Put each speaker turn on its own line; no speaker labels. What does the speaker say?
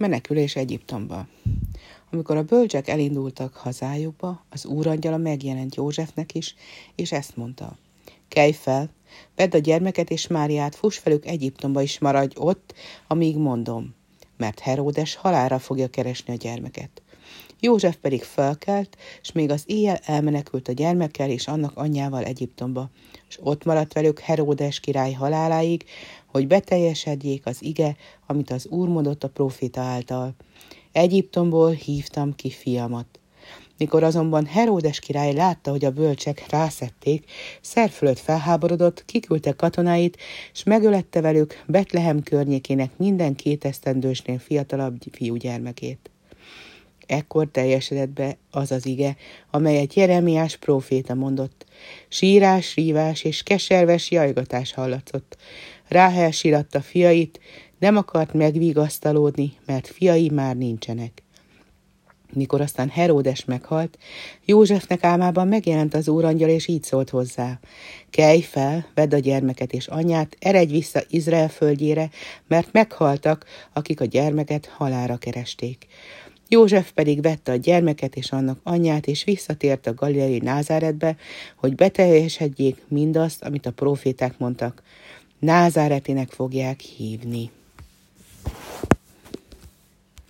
Menekülés Egyiptomba. Amikor a bölcsek elindultak hazájukba, az úrangyala megjelent Józsefnek is, és ezt mondta. Kelj fel, vedd a gyermeket és Máriát, fuss velük Egyiptomba is maradj ott, amíg mondom, mert Heródes halára fogja keresni a gyermeket. József pedig felkelt, és még az éjjel elmenekült a gyermekkel és annak anyjával Egyiptomba, és ott maradt velük Heródes király haláláig, hogy beteljesedjék az ige, amit az Úr mondott a proféta által. Egyiptomból hívtam ki fiamat. Mikor azonban Heródes király látta, hogy a bölcsek rászették, szerfölött felháborodott, kiküldte katonáit, és megölette velük Betlehem környékének minden két esztendősnél fiatalabb fiúgyermekét. Ekkor teljesedett be az az ige, amelyet Jeremiás próféta mondott. Sírás, rívás és keserves jajgatás hallatszott. Ráhel síratta fiait, nem akart megvigasztalódni, mert fiai már nincsenek. Mikor aztán Heródes meghalt, Józsefnek álmában megjelent az úrangyal, és így szólt hozzá. Kelj fel, vedd a gyermeket és anyját, eredj vissza Izrael földjére, mert meghaltak, akik a gyermeket halára keresték. József pedig vette a gyermeket és annak anyját, és visszatért a galileai Názáretbe, hogy beteljesedjék mindazt, amit a proféták mondtak. Názáretinek fogják hívni.